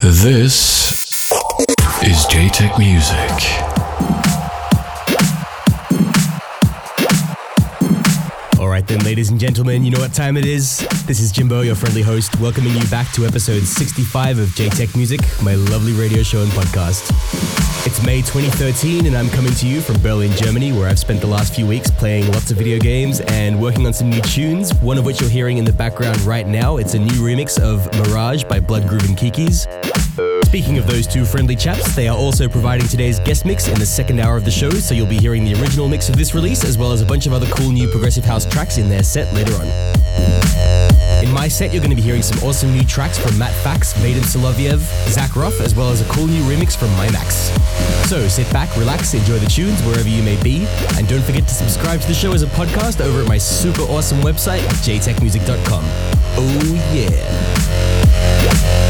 This is JTech Music. Right, then, ladies and gentlemen, you know what time it is. This is Jimbo, your friendly host, welcoming you back to episode 65 of J Tech Music, my lovely radio show and podcast. It's May 2013, and I'm coming to you from Berlin, Germany, where I've spent the last few weeks playing lots of video games and working on some new tunes, one of which you're hearing in the background right now. It's a new remix of Mirage by Blood Groove and Kikis. Speaking of those two friendly chaps, they are also providing today's guest mix in the second hour of the show, so you'll be hearing the original mix of this release as well as a bunch of other cool new progressive house tracks in their set later on. In my set, you're going to be hearing some awesome new tracks from Matt Fax, Vadim Soloviev, Zach Ruff, as well as a cool new remix from MyMax. So sit back, relax, enjoy the tunes wherever you may be, and don't forget to subscribe to the show as a podcast over at my super awesome website, jtechmusic.com. Oh yeah.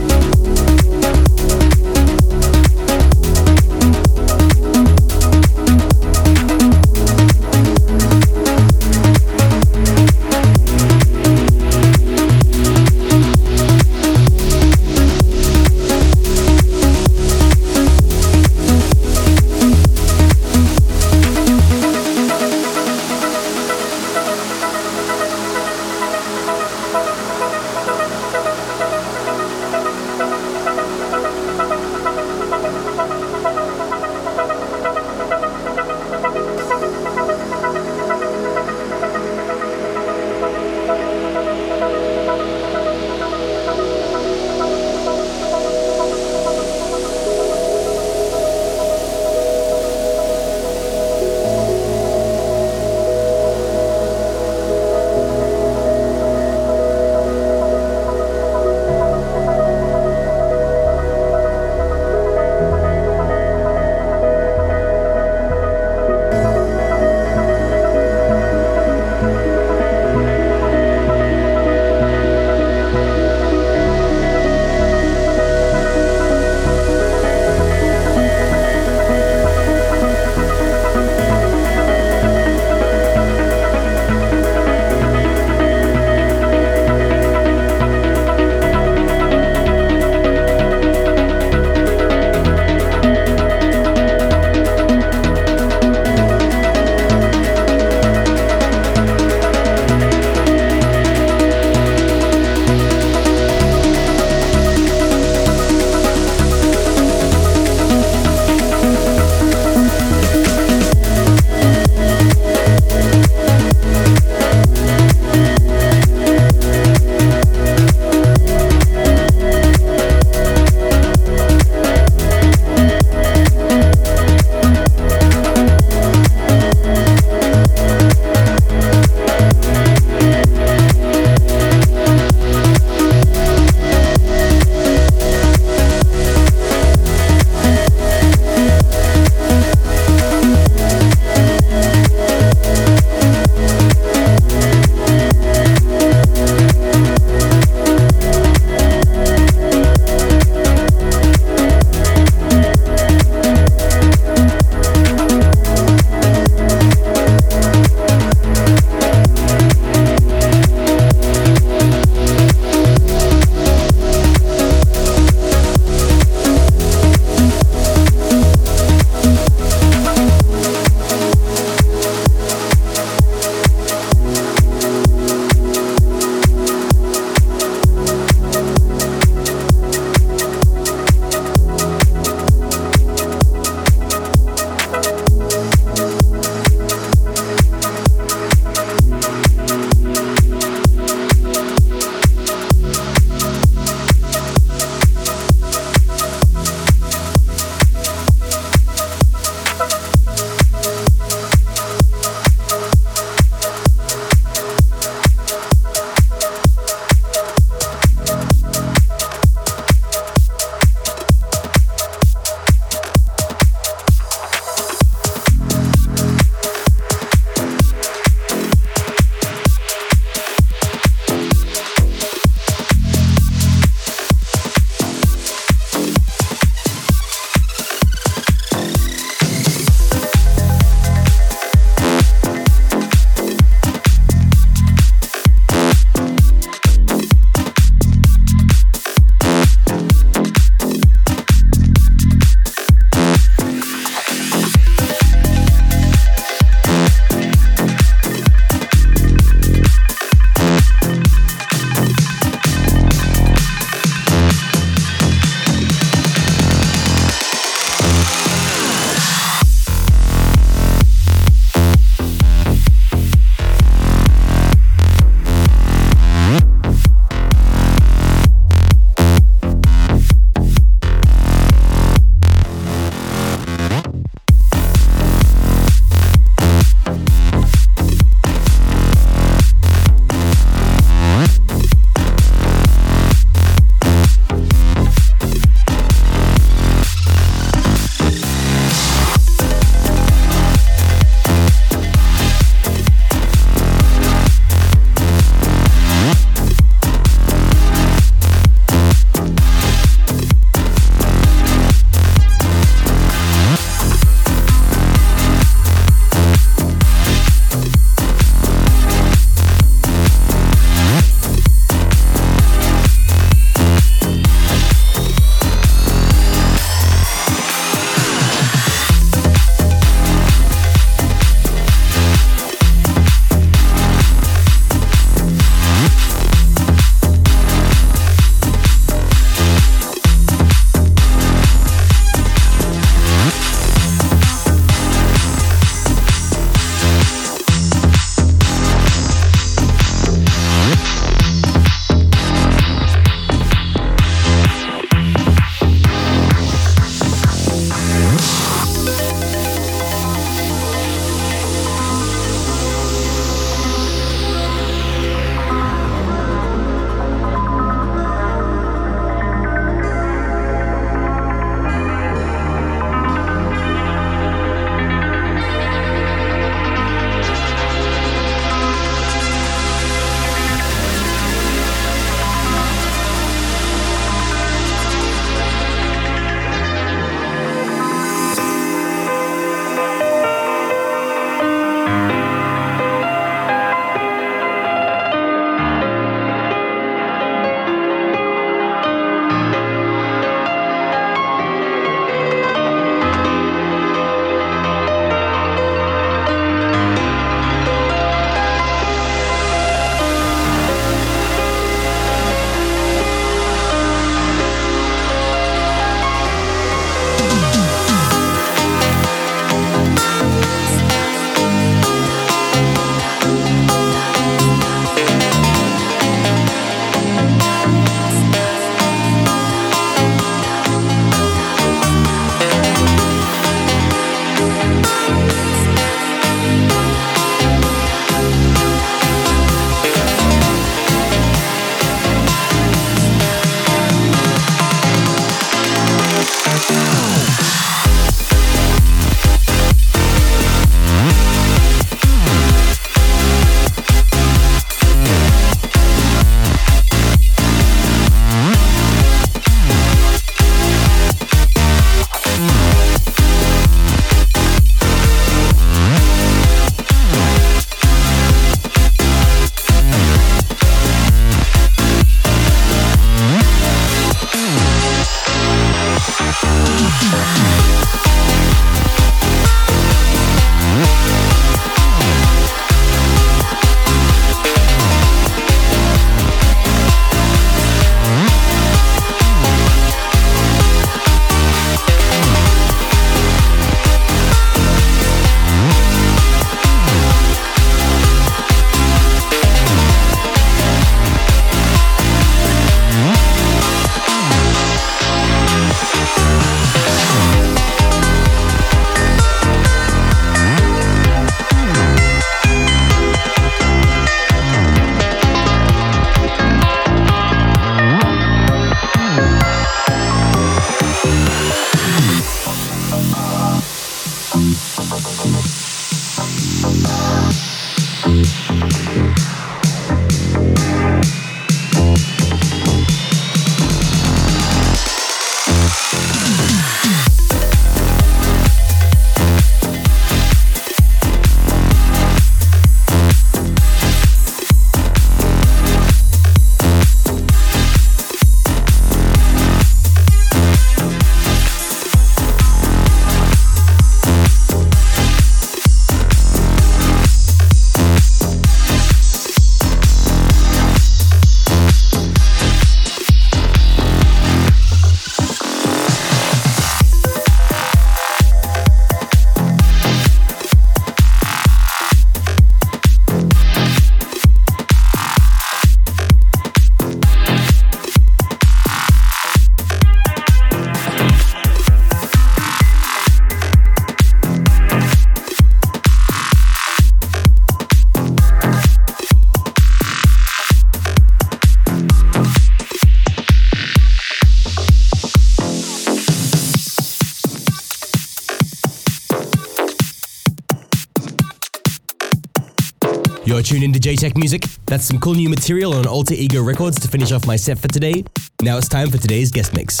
Tuned into Jaytech Music. That's some cool new material on Alter Ego Records to finish off my set for today. Now it's time for today's guest mix.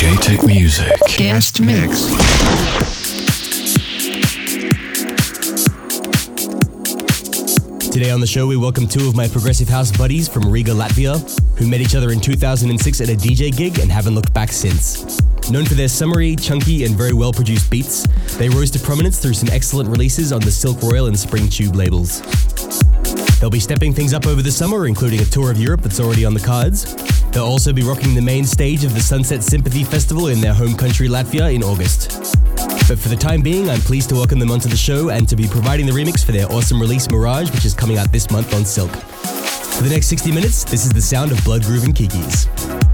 Jaytech Music. Guest Mix. Today on the show, we welcome two of my progressive house buddies from Riga, Latvia, who met each other in 2006 at a DJ gig and haven't looked back since. Known for their summery, chunky, and very well produced beats, they rose to prominence through some excellent releases on the Silk Royal and Spring Tube labels. They'll be stepping things up over the summer, including a tour of Europe that's already on the cards. They'll also be rocking the main stage of the Sunset Sympathy Festival in their home country, Latvia, in August. But for the time being, I'm pleased to welcome them onto the show and to be providing the remix for their awesome release Mirage, which is coming out this month on Silk. For the next 60 minutes, this is the sound of Blood Groove and Kikis.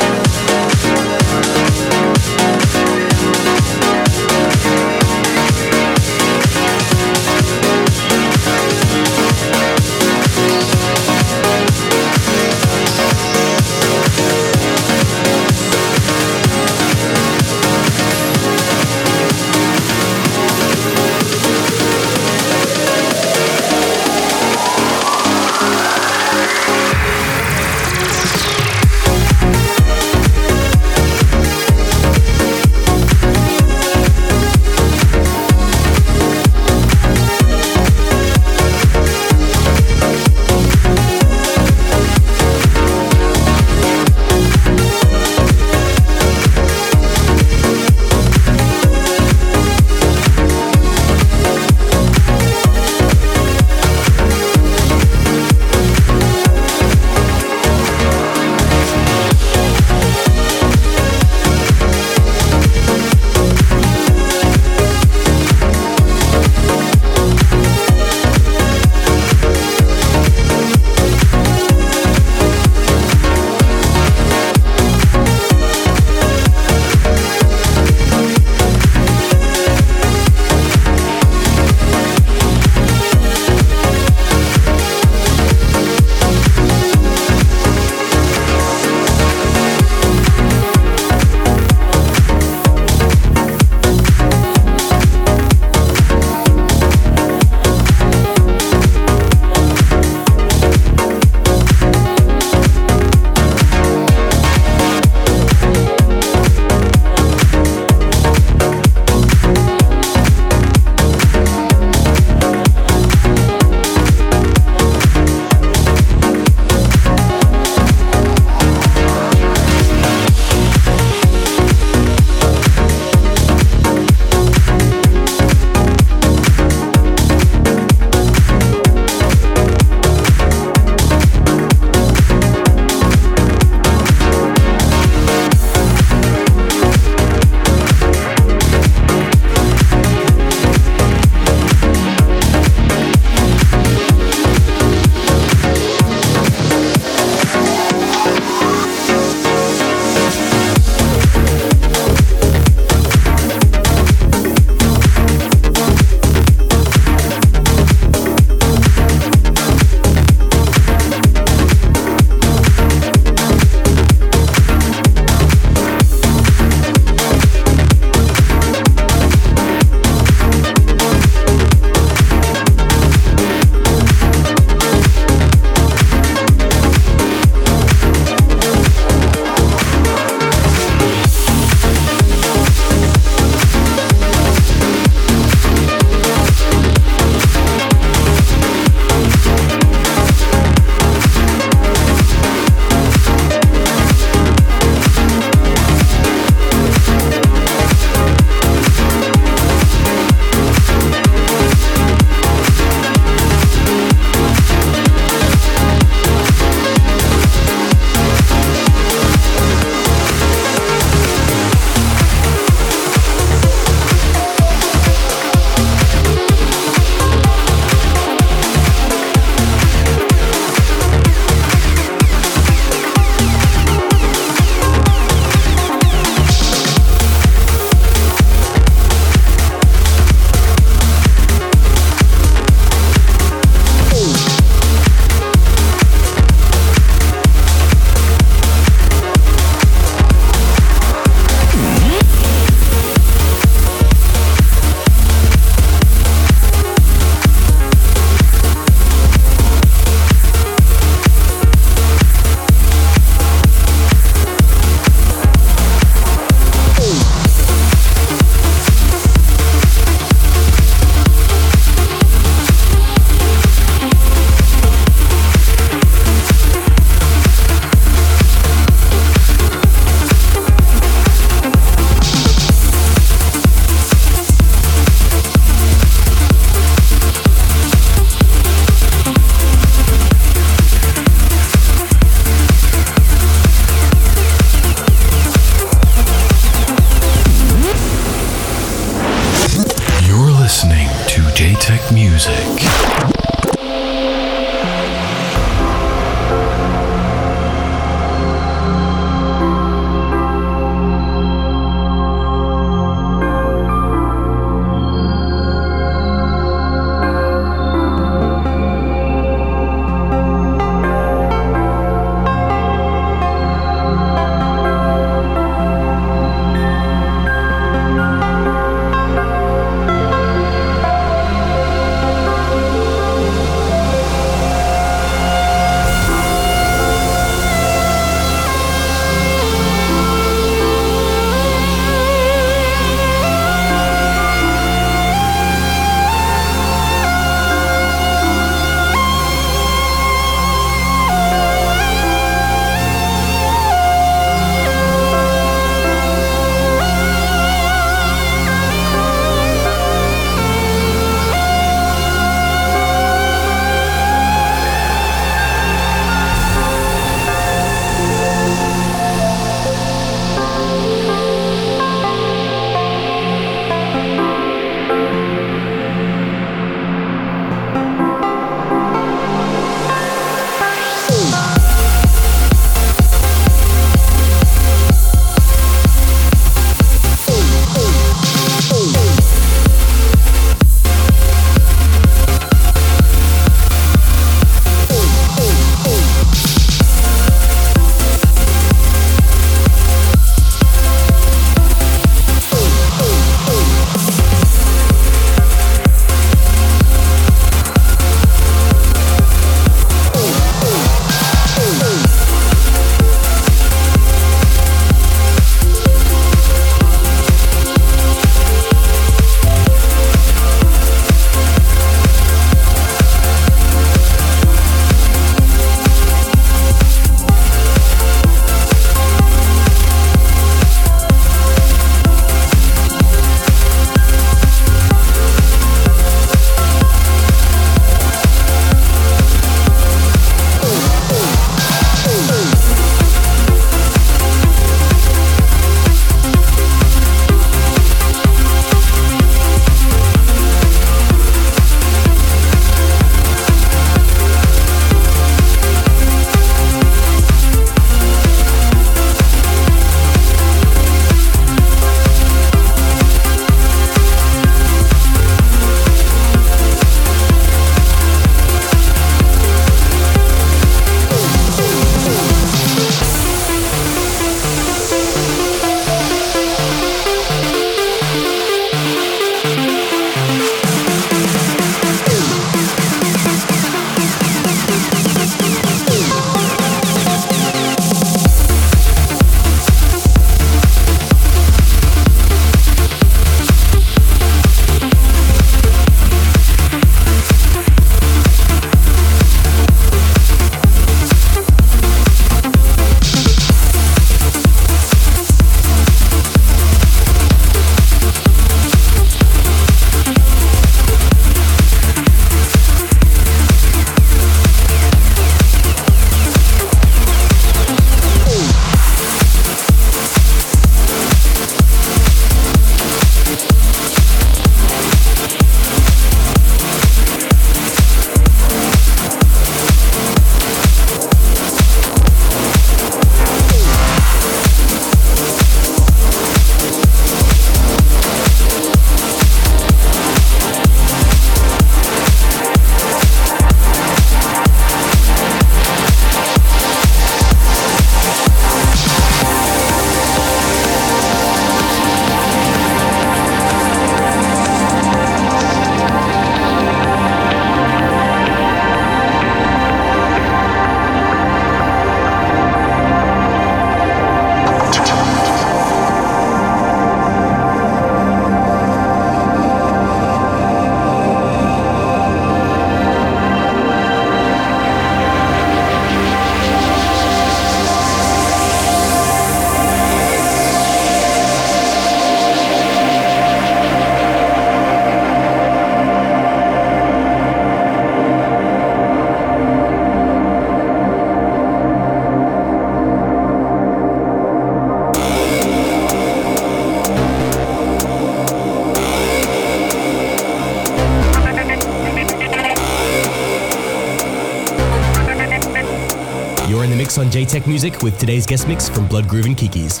Mix on Jaytech Music with today's guest mix from Blood Groove and Kikis.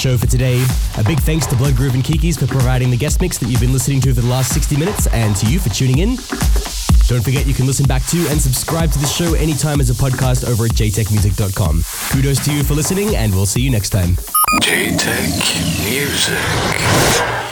Show for today. A big thanks to Blood Groove and Kikis for providing the guest mix that you've been listening to for the last 60 minutes, and to you for tuning in. Don't forget you can listen back to and subscribe to the show anytime as a podcast over at jaytechmusic.com. Kudos to you for listening, and we'll see you next time. Jaytech Music.